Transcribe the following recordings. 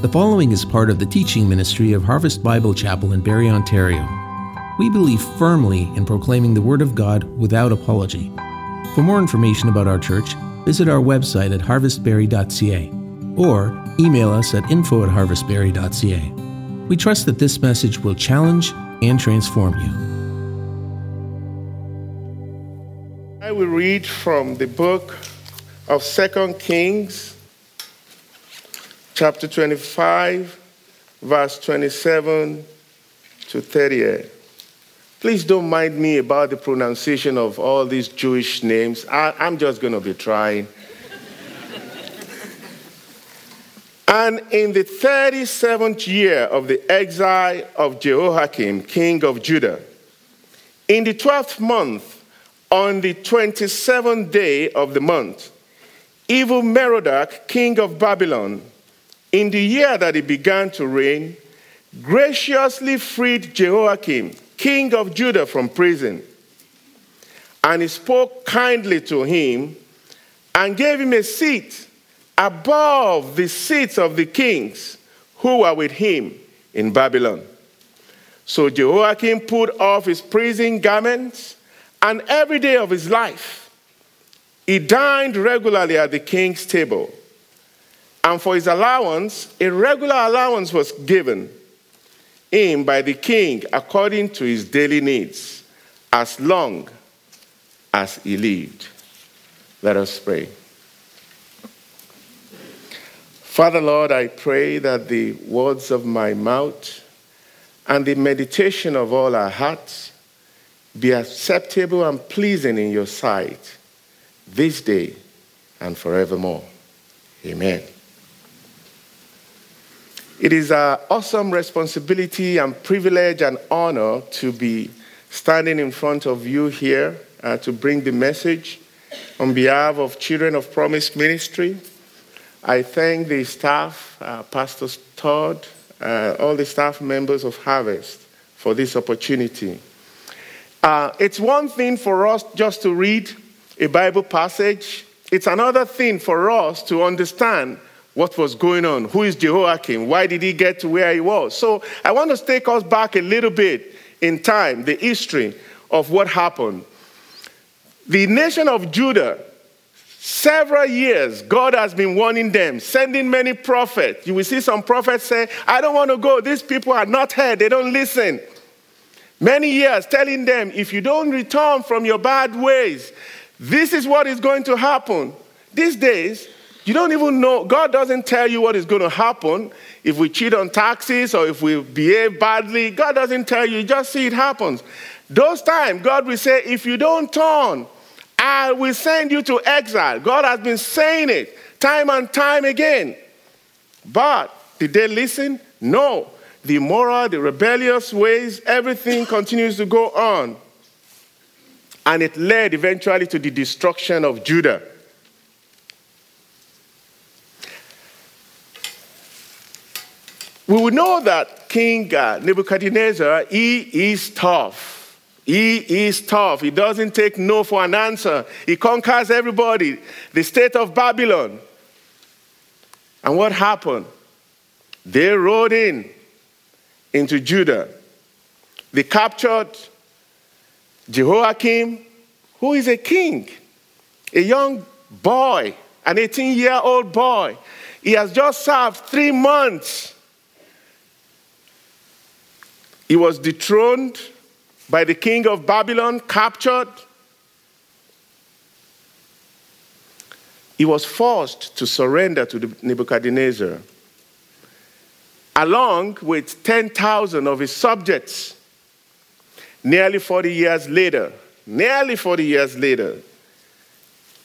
The following is part of the teaching ministry of Harvest Bible Chapel in Barrie, Ontario. We believe firmly in proclaiming the Word of God without apology. For more information about our church, visit our website at harvestbarrie.ca or email us at info at harvestbarrie.ca. We trust that this message will challenge and transform you. I will read from the book of Second Kings chapter 25, verse 27 to 38. Please don't mind me about the pronunciation of all these Jewish names. I, am just going to be trying. and in the 37th year of the exile of Jehoiakim, king of Judah, in the 12th month, on the 27th day of the month, evil Merodach, king of Babylon, in the year that he began to reign, graciously freed Jehoiakim, king of Judah, from prison. And he spoke kindly to him and gave him a seat above the seats of the kings who were with him in Babylon. So Jehoiakim put off his prison garments, and every day of his life he dined regularly at the king's table and for his allowance, a regular allowance was given him by the king according to his daily needs, as long as he lived. Let us pray. Father, Lord, I pray that the words of my mouth and the meditation of all our hearts be acceptable and pleasing in your sight this day and forevermore. Amen. It is an awesome responsibility and privilege and honor to be standing in front of you here uh, to bring the message on behalf of Children of Promise Ministry. I thank the staff, uh, Pastor Todd, uh, all the staff members of Harvest for this opportunity. Uh, it's one thing for us just to read a Bible passage, it's another thing for us to understand what was going on. Who is Jehoiakim? Why did he get to where he was? So I want to take us back a little bit in time, the history of what happened. The nation of Judah, several years, God has been warning them, sending many prophets. You will see some prophets say, I don't want to go. These people are not heard, they don't listen. Many years telling them, if you don't return from your bad ways, this is what is going to happen. These days, you don't even know, God doesn't tell you what is going to happen if we cheat on taxes or if we behave badly. God doesn't tell you, you just see it happens. Those times, God will say, if you don't turn, I will send you to exile. God has been saying it time and time again. But did they listen? No. The immoral, the rebellious ways, everything continues to go on. And it led eventually to the destruction of Judah. We will know that King Nebuchadnezzar, he is tough. He is tough. He doesn't take no for an answer. He conquers everybody, the state of Babylon. And what happened? They rode in into Judah. They captured Jehoiakim, who is a king, a young boy, an 18 year old boy. He has just served three months he was dethroned by the king of Babylon, captured. He was forced to surrender to Nebuchadnezzar, along with 10,000 of his subjects. Nearly 40 years later, nearly 40 years later,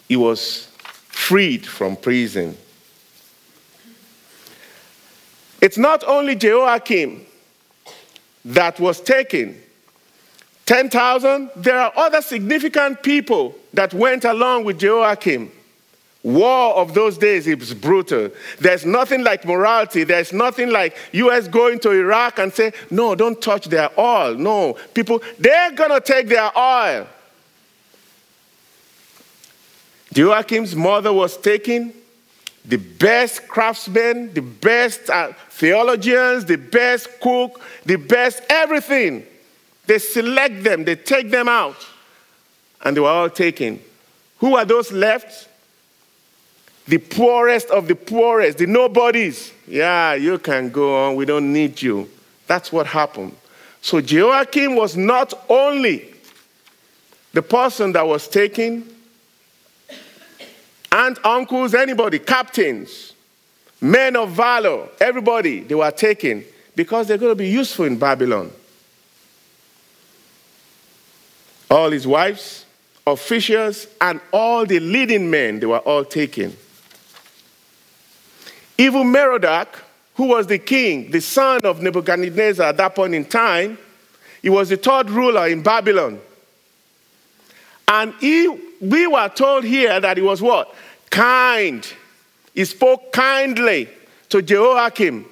he was freed from prison. It's not only Jehoiakim that was taken. 10,000, there are other significant people that went along with Jehoiakim. War of those days is brutal. There's nothing like morality. There's nothing like US going to Iraq and say, no, don't touch their oil. No, people, they're going to take their oil. Joachim's mother was taken. The best craftsmen, the best uh, theologians, the best cook, the best everything. They select them, they take them out, and they were all taken. Who are those left? The poorest of the poorest, the nobodies. Yeah, you can go on, we don't need you. That's what happened. So Joachim was not only the person that was taken, aunts, uncles, anybody, captains, men of valor, everybody, they were taken because they're going to be useful in Babylon. All his wives, officials, and all the leading men, they were all taken. Evil Merodach, who was the king, the son of Nebuchadnezzar at that point in time, he was the third ruler in Babylon. And he, we were told here that he was what? Kind. He spoke kindly to Jehoiakim.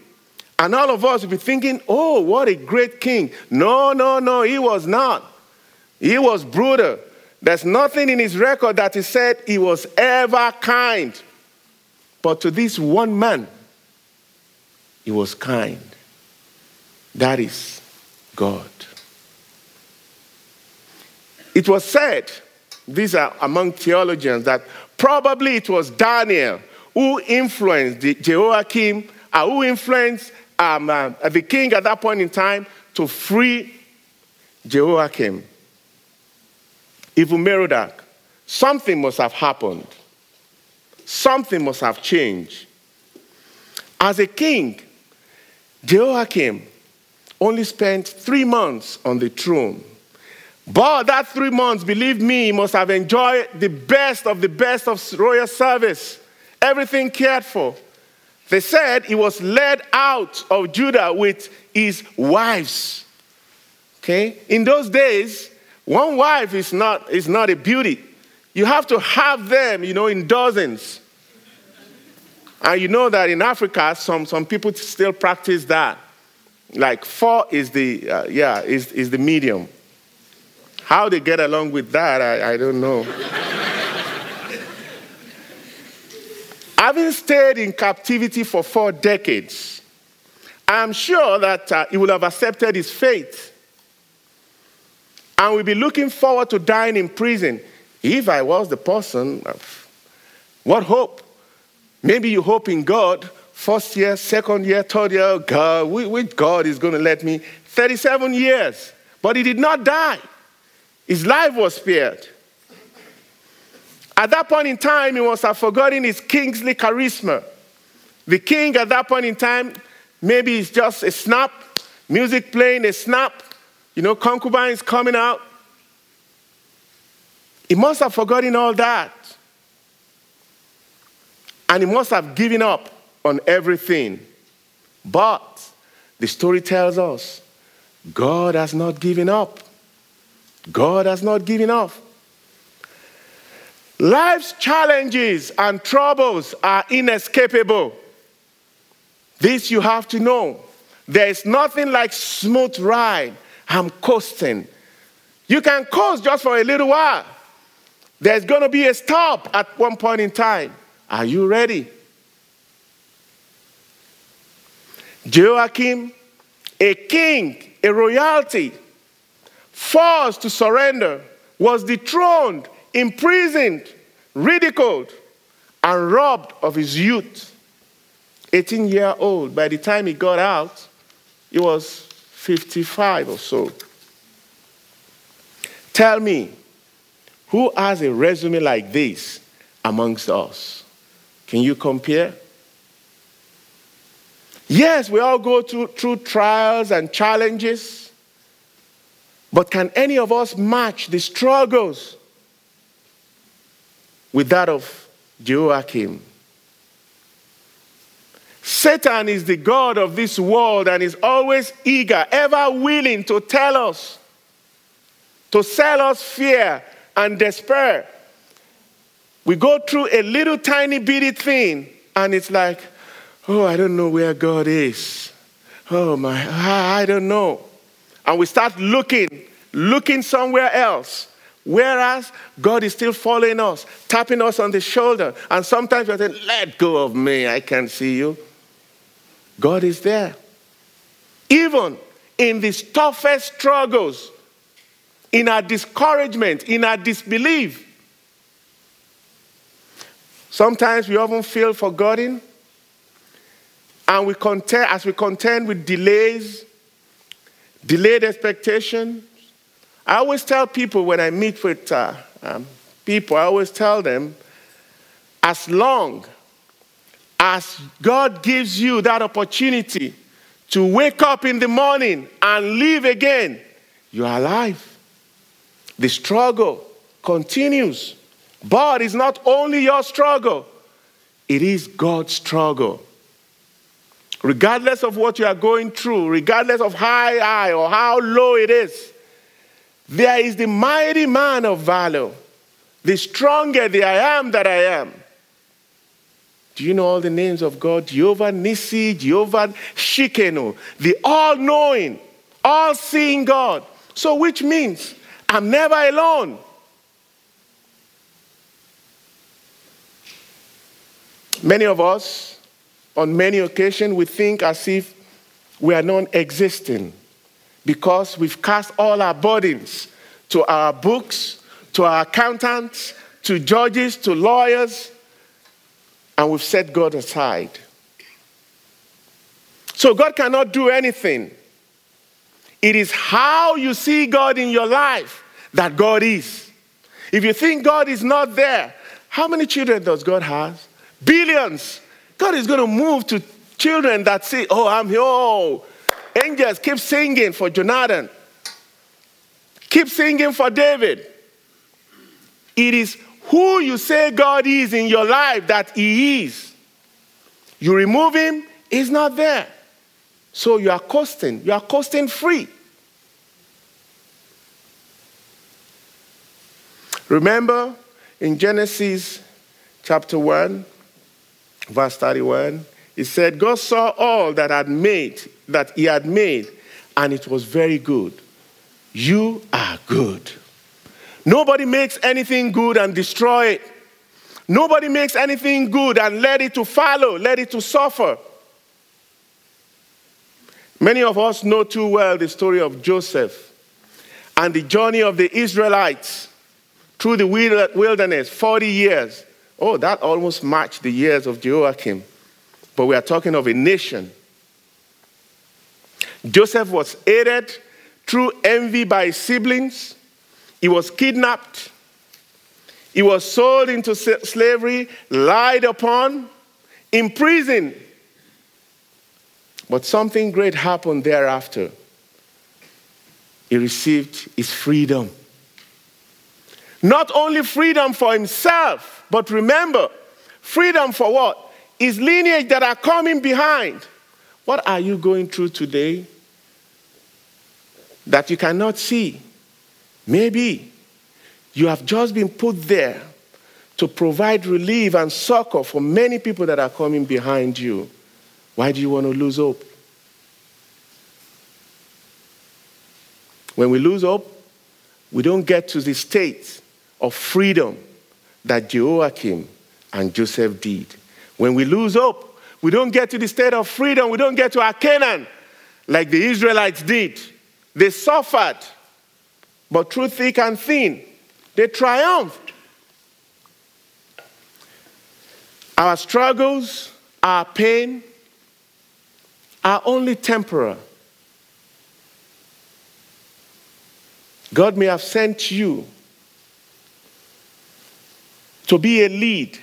And all of us would be thinking, oh, what a great king. No, no, no, he was not. He was brutal. There's nothing in his record that he said he was ever kind. But to this one man, he was kind. That is God. It was said these are among theologians, that probably it was Daniel who influenced the Jehoiakim, uh, who influenced um, uh, the king at that point in time to free Jehoiakim. Evil Merodach, something must have happened. Something must have changed. As a king, Jehoiakim only spent three months on the throne. But that three months, believe me, he must have enjoyed the best of the best of royal service, everything cared for. They said he was led out of Judah with his wives. Okay? In those days, one wife is not, is not a beauty. You have to have them, you know, in dozens. And you know that in Africa, some, some people still practice that. Like four is the, uh, yeah, is, is the medium. How they get along with that, I, I don't know. Having stayed in captivity for four decades, I'm sure that uh, he will have accepted his fate and will be looking forward to dying in prison. If I was the person, uh, what hope? Maybe you hope in God, first year, second year, third year, God, which God is going to let me? 37 years. But he did not die. His life was spared. At that point in time, he must have forgotten his kingly charisma. The king at that point in time, maybe it's just a snap, music playing, a snap, you know, concubines coming out. He must have forgotten all that. And he must have given up on everything. But the story tells us God has not given up. God has not given up. Life's challenges and troubles are inescapable. This you have to know. There is nothing like smooth ride. I'm coasting. You can coast just for a little while. There's going to be a stop at one point in time. Are you ready? Joachim, a king, a royalty, forced to surrender, was dethroned, imprisoned, ridiculed, and robbed of his youth. 18 year old. By the time he got out, he was 55 or so. Tell me, who has a resume like this amongst us? Can you compare? Yes, we all go through, through trials and challenges. But can any of us match the struggles with that of Joachim? Satan is the God of this world and is always eager, ever willing to tell us, to sell us fear and despair. We go through a little tiny bitty thing and it's like, oh, I don't know where God is. Oh my, I don't know and we start looking, looking somewhere else. Whereas God is still following us, tapping us on the shoulder. And sometimes we're saying, Let go of me, I can't see you. God is there. Even in the toughest struggles, in our discouragement, in our disbelief. Sometimes we often feel forgotten, and we contend, as we contend with delays, delayed expectation. I always tell people when I meet with uh, um, people, I always tell them, as long as God gives you that opportunity to wake up in the morning and live again, you are alive. The struggle continues. But it's not only your struggle, it is God's struggle. Regardless of what you are going through, regardless of how high or how low it is, there is the mighty man of valor, the stronger the I am that I am. Do you know all the names of God? Jehovah Nissi, Jehovah Tsidkenu, the all knowing, all seeing God. So, which means I'm never alone. Many of us, on many occasions, we think as if we are non existing because we've cast all our burdens to our books, to our accountants, to judges, to lawyers, and we've set God aside. So God cannot do anything. It is how you see God in your life that God is. If you think God is not there, how many children does God have? Billions. God is going to move to children that say, Oh, I'm here. Oh, angels, keep singing for Jonathan. Keep singing for David. It is who you say God is in your life that He is. You remove Him, He's not there. So you are coasting. You are coasting free. Remember in Genesis chapter 1, verse 31, it said, God saw all that had made, that he had made, and it was very good. You are good. Nobody makes anything good and destroy it. Nobody makes anything good and let it to follow, let it to suffer. Many of us know too well the story of Joseph and the journey of the Israelites through the wilderness 40 years. Oh, that almost matched the years of Joachim. But we are talking of a nation. Joseph was aided through envy by his siblings. He was kidnapped. He was sold into slavery, lied upon, imprisoned. But something great happened thereafter. He received his freedom. Not only freedom for himself, but remember, freedom for what? Is lineage that are coming behind. What are you going through today that you cannot see? Maybe you have just been put there to provide relief and succor for many people that are coming behind you. Why do you want to lose hope? When we lose hope, we don't get to the state of freedom that Jehoiakim and Joseph did. When we lose hope, we don't get to the state of freedom, we don't get to our Canaan like the Israelites did. They suffered, but through thick and thin, they triumphed. Our struggles, our pain are only temporal. God may have sent you to be a lead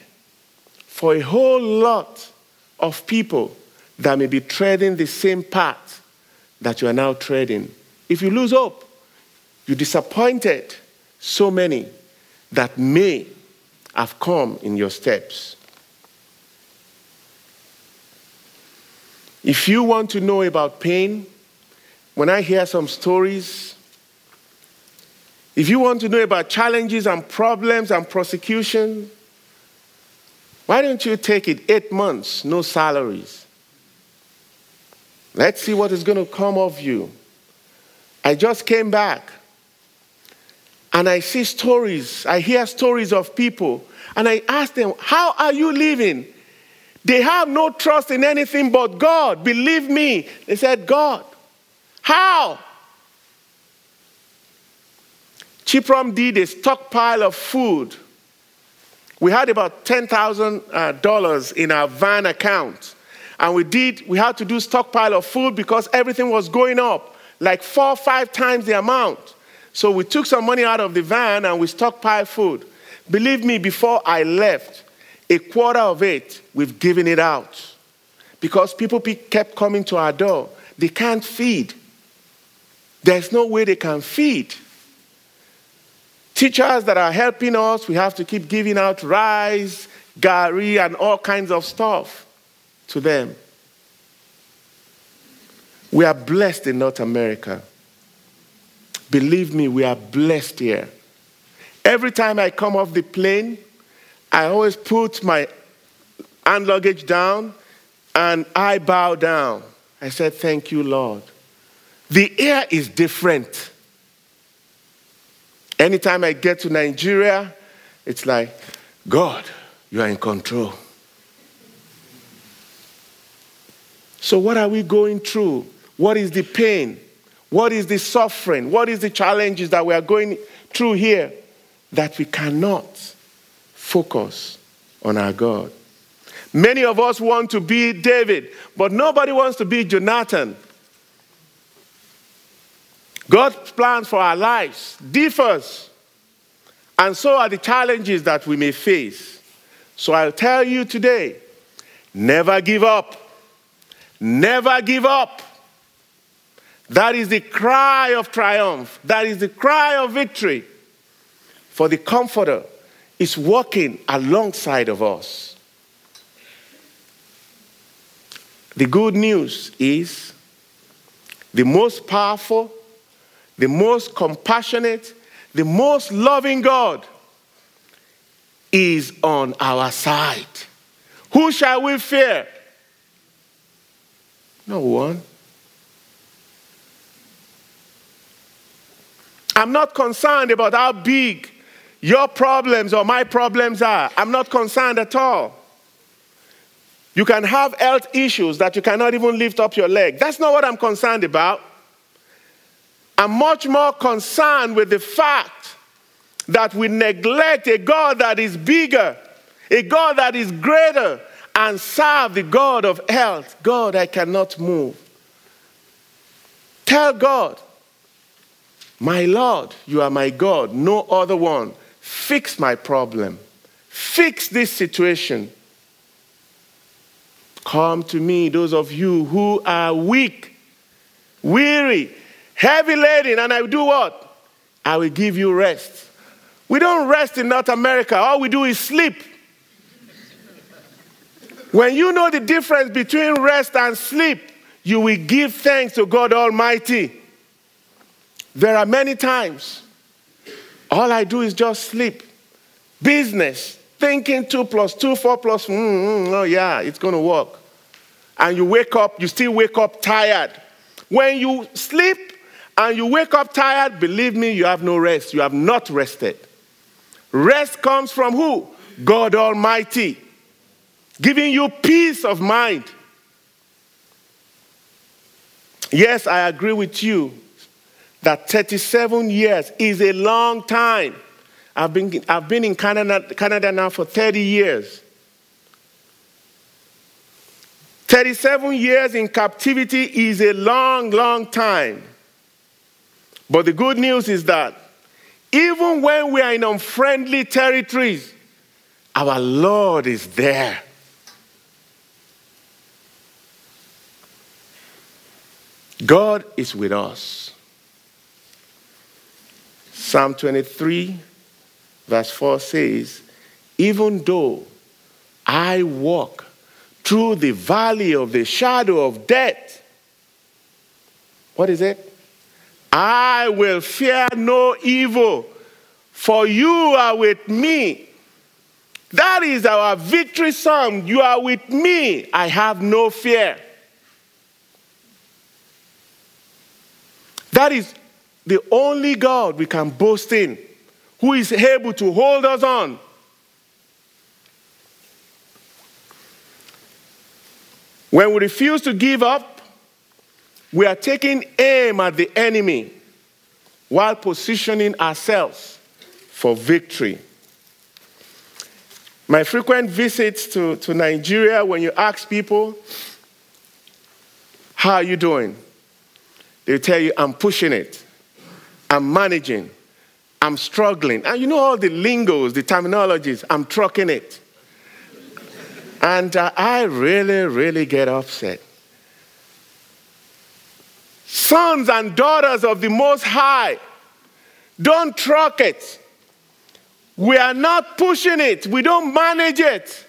for a whole lot of people that may be treading the same path that you are now treading. If you lose hope, you disappointed so many that may have come in your steps. If you want to know about pain, when I hear some stories if you want to know about challenges and problems and prosecution, why don't you take it eight months, no salaries? Let's see what is going to come of you. I just came back and I see stories, I hear stories of people, and I ask them, How are you living? They have no trust in anything but God. Believe me. They said, God. How? Chiprom did a stockpile of food. We had about $10,000 uh, in our van account. And we did, we had to do stockpile of food because everything was going up, like four or five times the amount. So we took some money out of the van and we stockpiled food. Believe me, before I left, a quarter of it, we've given it out. Because people kept coming to our door. They can't feed. There's no way they can feed. Teachers that are helping us, we have to keep giving out rice, gari, and all kinds of stuff to them. We are blessed in North America. Believe me, we are blessed here. Every time I come off the plane, I always put my hand luggage down and I bow down. I said, Thank you, Lord. The air is different. Anytime I get to Nigeria, it's like, God, you are in control. So, what are we going through? What is the pain? What is the suffering? What is the challenges that we are going through here that we cannot focus on our God? Many of us want to be David, but nobody wants to be Jonathan. God's plans for our lives differs, and so are the challenges that we may face. So I'll tell you today, never give up. Never give up. That is the cry of triumph. That is the cry of victory. For the Comforter is walking alongside of us. The good news is the most powerful, the most compassionate, the most loving God is on our side. Who shall we fear? No one. I'm not concerned about how big your problems or my problems are. I'm not concerned at all. You can have health issues that you cannot even lift up your leg. That's not what I'm concerned about. I'm much more concerned with the fact that we neglect a God that is bigger, a God that is greater, and serve the God of health. God, I cannot move. Tell God, my Lord, you are my God, no other one. Fix my problem. Fix this situation. Come to me, those of you who are weak, weary, heavy laden, and I do what? I will give you rest. We don't rest in North America. All we do is sleep. When you know the difference between rest and sleep, you will give thanks to God Almighty. There are many times all I do is just sleep. Business, thinking two plus two, four plus, mm, mm, oh yeah, it's going to work. And you wake up, you still wake up tired. When you sleep and you wake up tired, believe me, you have no rest. You have not rested. Rest comes from who? God Almighty, giving you peace of mind. Yes, I agree with you that 37 years is a long time. I've been, I've been in Canada, Canada now for 30 years. 37 years in captivity is a long, long time. But the good news is that even when we are in unfriendly territories, our Lord is there. God is with us. Psalm 23, verse 4 says, Even though I walk through the valley of the shadow of death, what is it? I will fear no evil, for you are with me. That is our victory song. You are with me. I have no fear. That is the only God we can boast in. who is able to hold us on. When we refuse to give up, we are taking aim at the enemy while positioning ourselves for victory. My frequent visits to, to Nigeria, when you ask people, How are you doing? They tell you, I'm pushing it, I'm managing, I'm struggling. And you know all the lingos, the terminologies, I'm trucking it. And uh, I really, really get upset. Sons and daughters of the Most High, don't truck it. We are not pushing it, we don't manage it.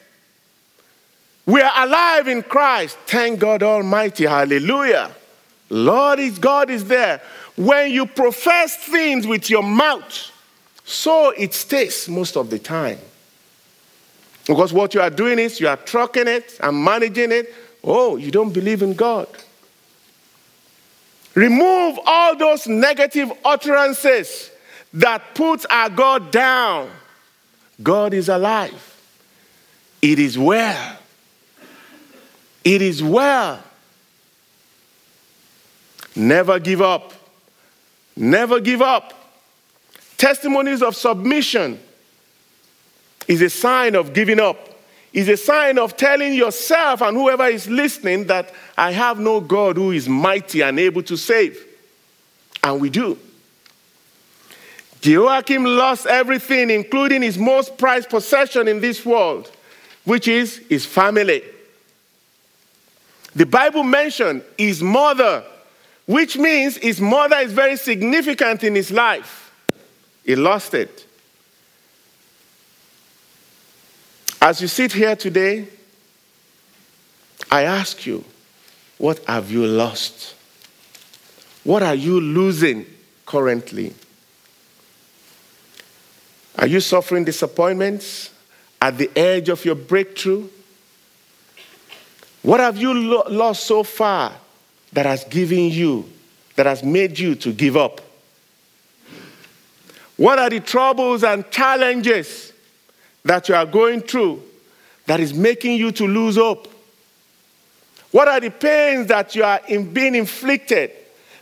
We are alive in Christ. Thank God Almighty. Hallelujah. Lord is God is there. When you profess things with your mouth, so it stays most of the time. Because what you are doing is you are trucking it and managing it. Oh, you don't believe in God. Remove all those negative utterances that puts our God down. God is alive. It is well. It is well. Never give up. Never give up. Testimonies of submission is a sign of giving up. Is a sign of telling yourself and whoever is listening that I have no God who is mighty and able to save. And we do. Joachim lost everything, including his most prized possession in this world, which is his family. The Bible mentioned his mother, which means his mother is very significant in his life. He lost it. As you sit here today, I ask you, what have you lost? What are you losing currently? Are you suffering disappointments at the edge of your breakthrough? What have you lo- lost so far that has given you, that has made you to give up? What are the troubles and challenges that you are going through that is making you to lose hope? What are the pains that you are in being inflicted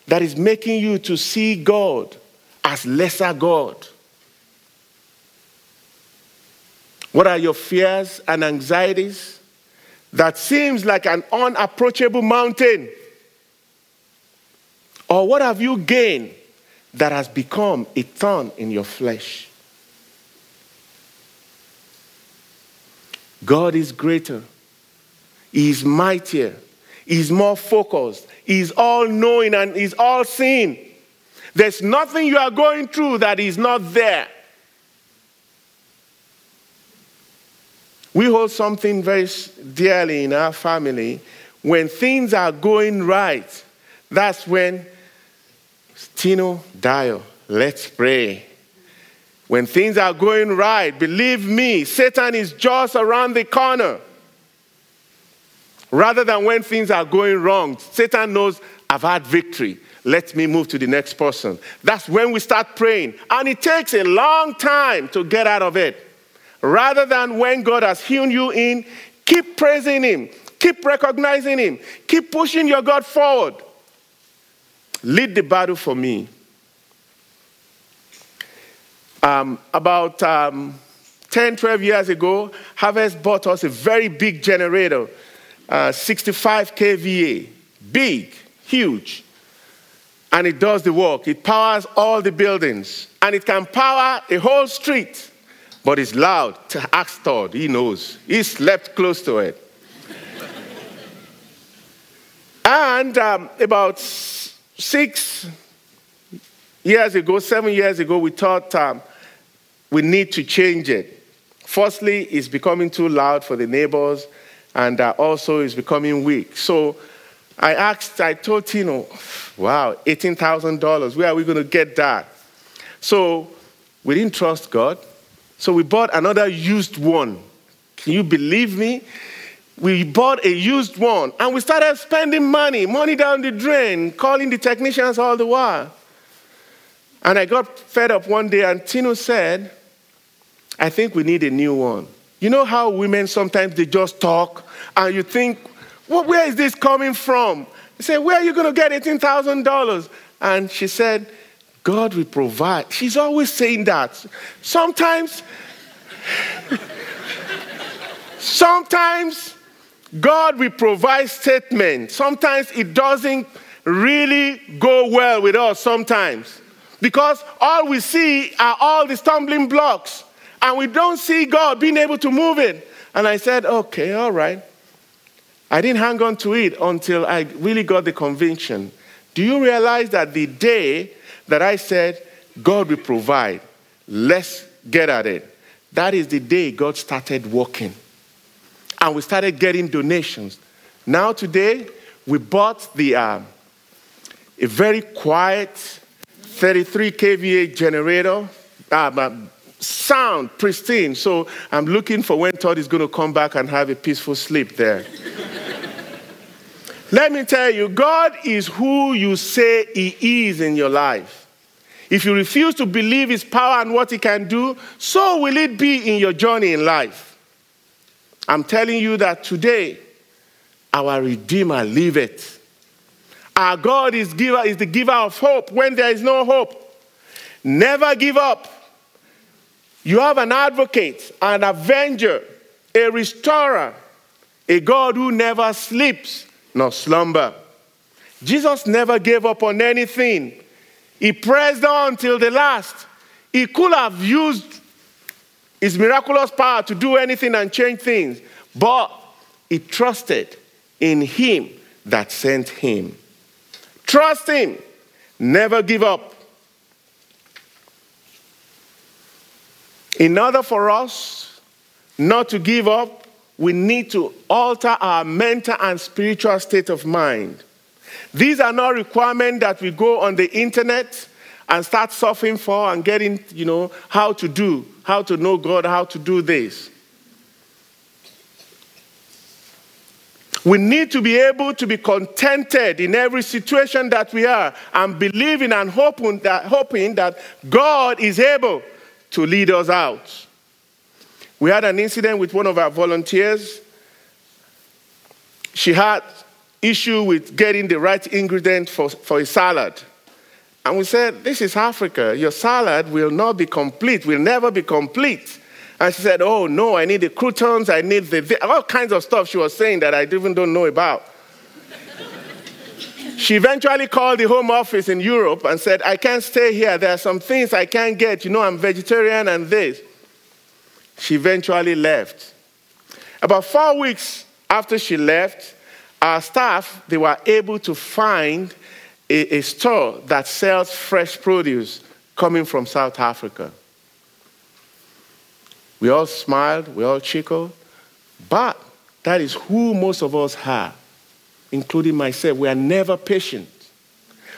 that is making you to see God as lesser God? What are your fears and anxieties that seems like an unapproachable mountain? Or what have you gained that has become a thorn in your flesh? God is greater. He is mightier. He is more focused. He is all knowing and He's all seeing. There's nothing you are going through that is not there. We hold something very dearly in our family. When things are going right, that's when Tino Dio, let's pray. When things are going right, believe me, Satan is just around the corner. Rather than when things are going wrong, Satan knows I've had victory. Let me move to the next person. That's when we start praying. And it takes a long time to get out of it. Rather than when God has hewn you in, keep praising Him, keep recognizing Him, keep pushing your God forward. Lead the battle for me. Um, about um, 10, 12 years ago, Harvest bought us a very big generator, uh, 65 kVA, big, huge. And it does the work. It powers all the buildings, and it can power a whole street but it's loud. Ask Todd, he knows. He slept close to it. and um, about six years ago, seven years ago, we thought um, we need to change it. Firstly, it's becoming too loud for the neighbors, and uh, also it's becoming weak. So I asked, I told Tino, wow, $18,000, where are we going to get that? So we didn't trust God. So we bought another used one. Can you believe me? We bought a used one and we started spending money, money down the drain, calling the technicians all the while. And I got fed up one day, and Tino said, I think we need a new one. You know how women sometimes they just talk, and you think, well, where is this coming from? He said, Where are you going to get $18,000? And she said, God will provide. She's always saying that. Sometimes, sometimes God will provide statement. Sometimes it doesn't really go well with us sometimes. Because all we see are all the stumbling blocks, and we don't see God being able to move it. And I said, okay, all right. I didn't hang on to it until I really got the conviction. Do you realize that the day that I said, God will provide, let's get at it, that is the day God started working. And we started getting donations. Now, today, we bought the, uh, a very quiet 33 kVA generator, uh, sound pristine. So I'm looking for when Todd is going to come back and have a peaceful sleep there. Let me tell you, God is who you say He is in your life. If you refuse to believe His power and what He can do, so will it be in your journey in life. I'm telling you that today, our Redeemer liveth. Our God is, giver, is the giver of hope when there is no hope. Never give up. You have an advocate, an avenger, a restorer, a God who never sleeps nor slumber. Jesus never gave up on anything. He pressed on till the last. He could have used his miraculous power to do anything and change things, but he trusted in him that sent him. Trust him. Never give up. In order for us not to give up, we need to alter our mental and spiritual state of mind. These are not requirements that we go on the internet and start surfing for and getting, you know, how to do, how to know God, how to do this. We need to be able to be contented in every situation that we are and believing and hoping that, hoping that God is able to lead us out. We had an incident with one of our volunteers. She had issue with getting the right ingredient for, for a salad. And we said, This is Africa. Your salad will not be complete, will never be complete. And she said, Oh, no, I need the croutons, I need the, all kinds of stuff she was saying that I even don't know about. she eventually called the home office in Europe and said, I can't stay here. There are some things I can't get. You know, I'm vegetarian and this. She eventually left. About four weeks after she left, our staff they were able to find a, a store that sells fresh produce coming from South Africa. We all smiled, we all chuckled, but that is who most of us are, including myself. We are never patient.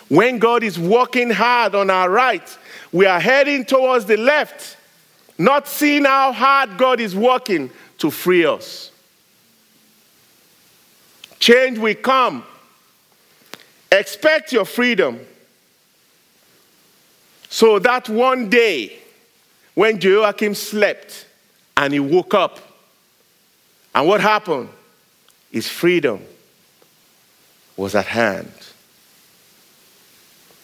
When God is working hard on our right, we are heading towards the left not seeing how hard God is working to free us. Change will come. Expect your freedom. So that one day, when Joachim slept and he woke up, and what happened? His freedom was at hand.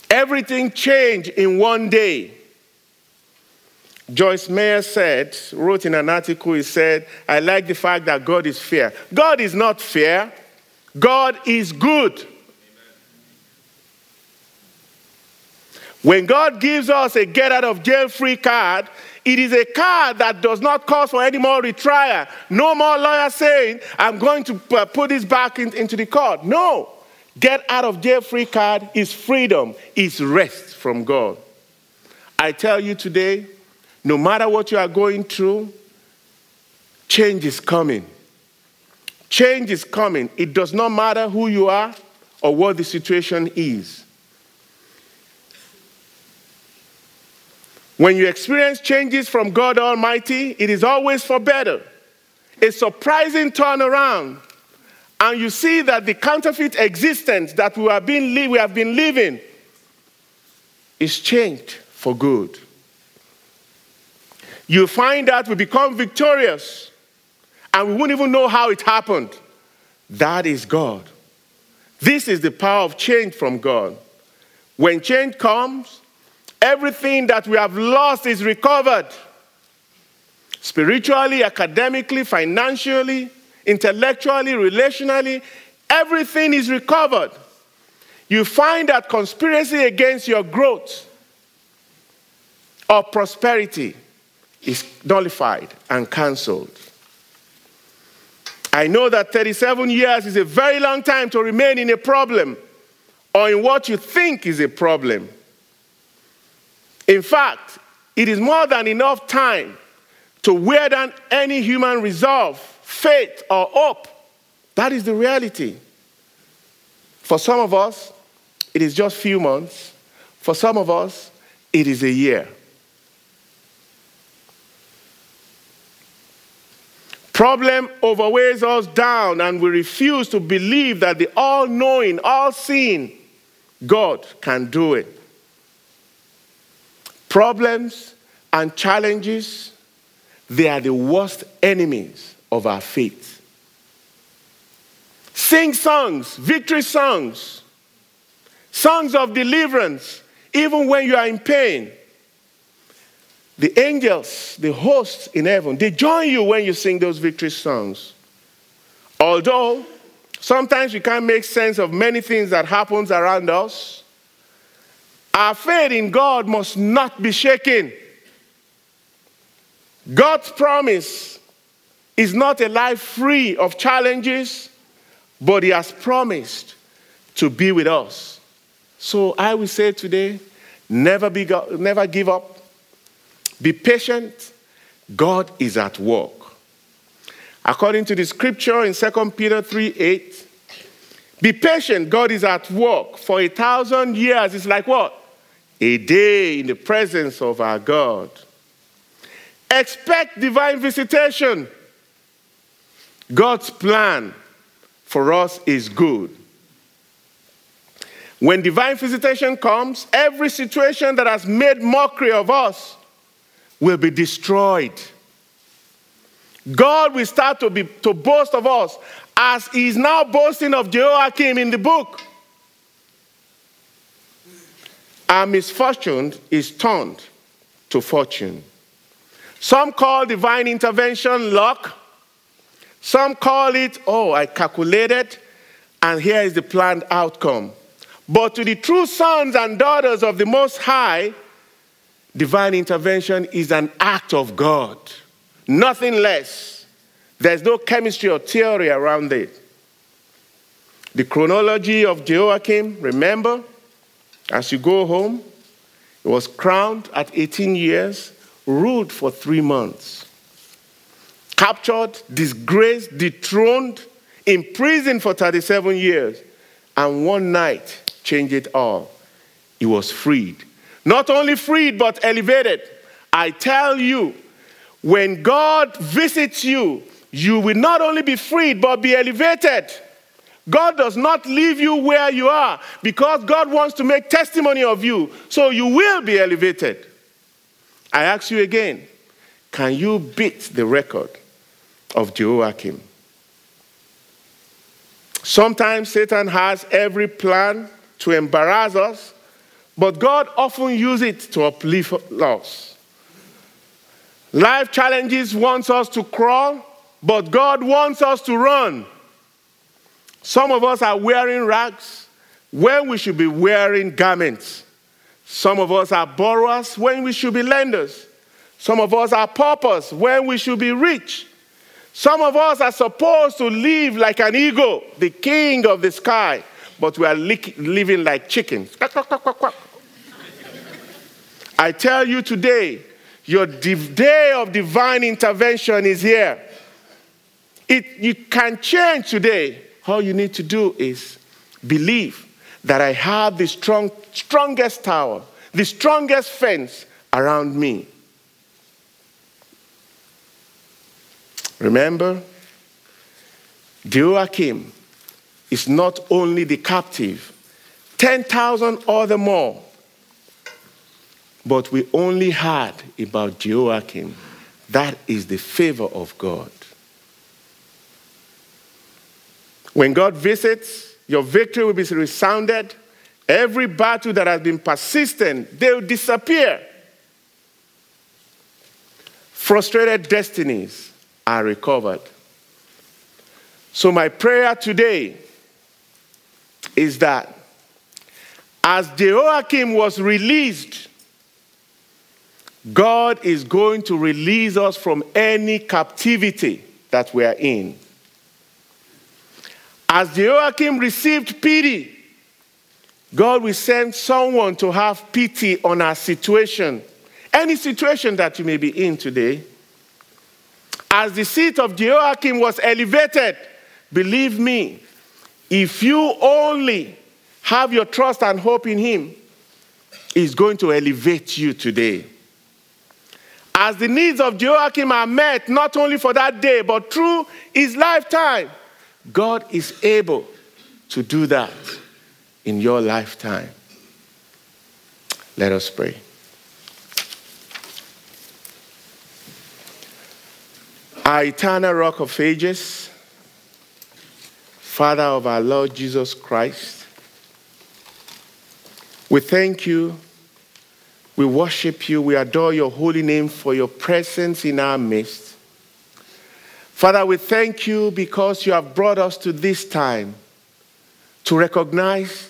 Everything changed in one day. Joyce Meyer said, wrote in an article, he said, I like the fact that God is fair. God is not fair, God is good. When God gives us a get out of jail free card, it is a card that does not cause for any more retrial. No more lawyer saying, I'm going to uh, put this back in, into the court. No. Get out of jail free card is freedom, is rest from God. I tell you today, no matter what you are going through, change is coming. Change is coming. It does not matter who you are or what the situation is. When you experience changes from God Almighty, it is always for better. A surprising turnaround. And you see that the counterfeit existence that we have been, we have been living is changed for good. You find that we become victorious and we won't even know how it happened. That is God. This is the power of change from God. When change comes, everything that we have lost is recovered spiritually, academically, financially, intellectually, relationally, everything is recovered. You find that conspiracy against your growth or prosperity is nullified and cancelled. I know that 37 years is a very long time to remain in a problem or in what you think is a problem. In fact, it is more than enough time to wear down any human resolve, faith, or hope. That is the reality. For some of us, it is just few months. For some of us, it is a year. Problem overweighs us down, and we refuse to believe that the all knowing, all seeing God can do it. Problems and challenges, they are the worst enemies of our faith. Sing songs, victory songs, songs of deliverance, even when you are in pain the angels, the hosts in heaven, they join you when you sing those victory songs. Although sometimes we can't make sense of many things that happens around us, our faith in God must not be shaken. God's promise is not a life free of challenges, but He has promised to be with us. So I will say today, never, be, never give up be patient. God is at work. According to the scripture in 2 Peter 3 8, be patient. God is at work. For a thousand years it's like what? A day in the presence of our God. Expect divine visitation. God's plan for us is good. When divine visitation comes, every situation that has made mockery of us will be destroyed. God will start to, be, to boast of us as he is now boasting of Jehoiakim in the book. Our misfortune is turned to fortune. Some call divine intervention luck. Some call it, oh, I calculated, and here is the planned outcome. But to the true sons and daughters of the Most High, divine intervention is an act of God, nothing less. There's no chemistry or theory around it. The chronology of Jehoiakim, remember, as you go home, he was crowned at 18 years, ruled for three months, captured, disgraced, dethroned, imprisoned for 37 years, and one night changed it all. He was freed not only freed, but elevated. I tell you, when God visits you, you will not only be freed, but be elevated. God does not leave you where you are because God wants to make testimony of you, so you will be elevated. I ask you again can you beat the record of Jehoiakim? Sometimes Satan has every plan to embarrass us but God often uses it to uplift us. Life challenges wants us to crawl, but God wants us to run. Some of us are wearing rags when we should be wearing garments. Some of us are borrowers when we should be lenders. Some of us are paupers when we should be rich. Some of us are supposed to live like an eagle, the king of the sky, but we are living like chickens. I tell you today, your day of divine intervention is here. It, you can change today. All you need to do is believe that I have the strong, strongest tower, the strongest fence around me. Remember, Joachim is not only the captive, 10,000 or the more but we only heard about Joachim. That is the favor of God. When God visits, your victory will be resounded. Every battle that has been persistent, they will disappear. Frustrated destinies are recovered. So, my prayer today is that as Jehoiakim was released, God is going to release us from any captivity that we are in. As Jehoiakim received pity, God will send someone to have pity on our situation, any situation that you may be in today. As the seat of Jehoiakim was elevated, believe me, if you only have your trust and hope in Him, He's going to elevate you today. As the needs of Joachim are met, not only for that day, but through his lifetime, God is able to do that in your lifetime. Let us pray. Our eternal rock of ages, Father of our Lord Jesus Christ, we thank you, we worship you, we adore your holy name for your presence in our midst. Father, we thank you because you have brought us to this time to recognize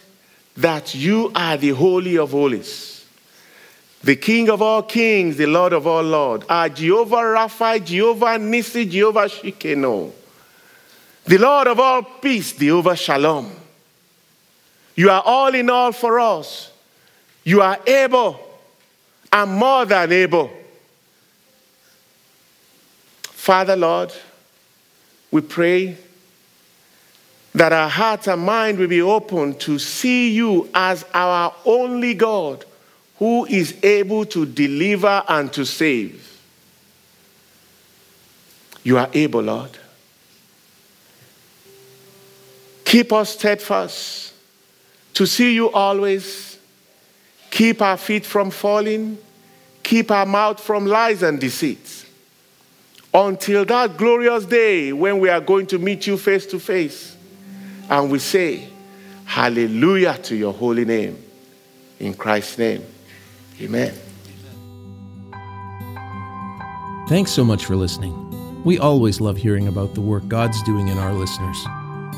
that you are the Holy of Holies, the King of all kings, the Lord of all lords, our Jehovah Rapha, Jehovah Nissi, Jehovah Tsidkenu, the Lord of all peace, Jehovah Shalom. You are all in all for us. You are able and more than able. Father, Lord, we pray that our hearts and mind will be open to see you as our only God who is able to deliver and to save. You are able, Lord. Keep us steadfast to see you always. Keep our feet from falling. Keep our mouth from lies and deceits until that glorious day when we are going to meet you face to face. And we say, Hallelujah to your holy name. In Christ's name, amen. Thanks so much for listening. We always love hearing about the work God's doing in our listeners.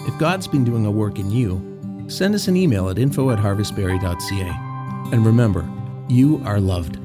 If God's been doing a work in you, send us an email at info at harvestbarrie.ca. And remember, you are loved.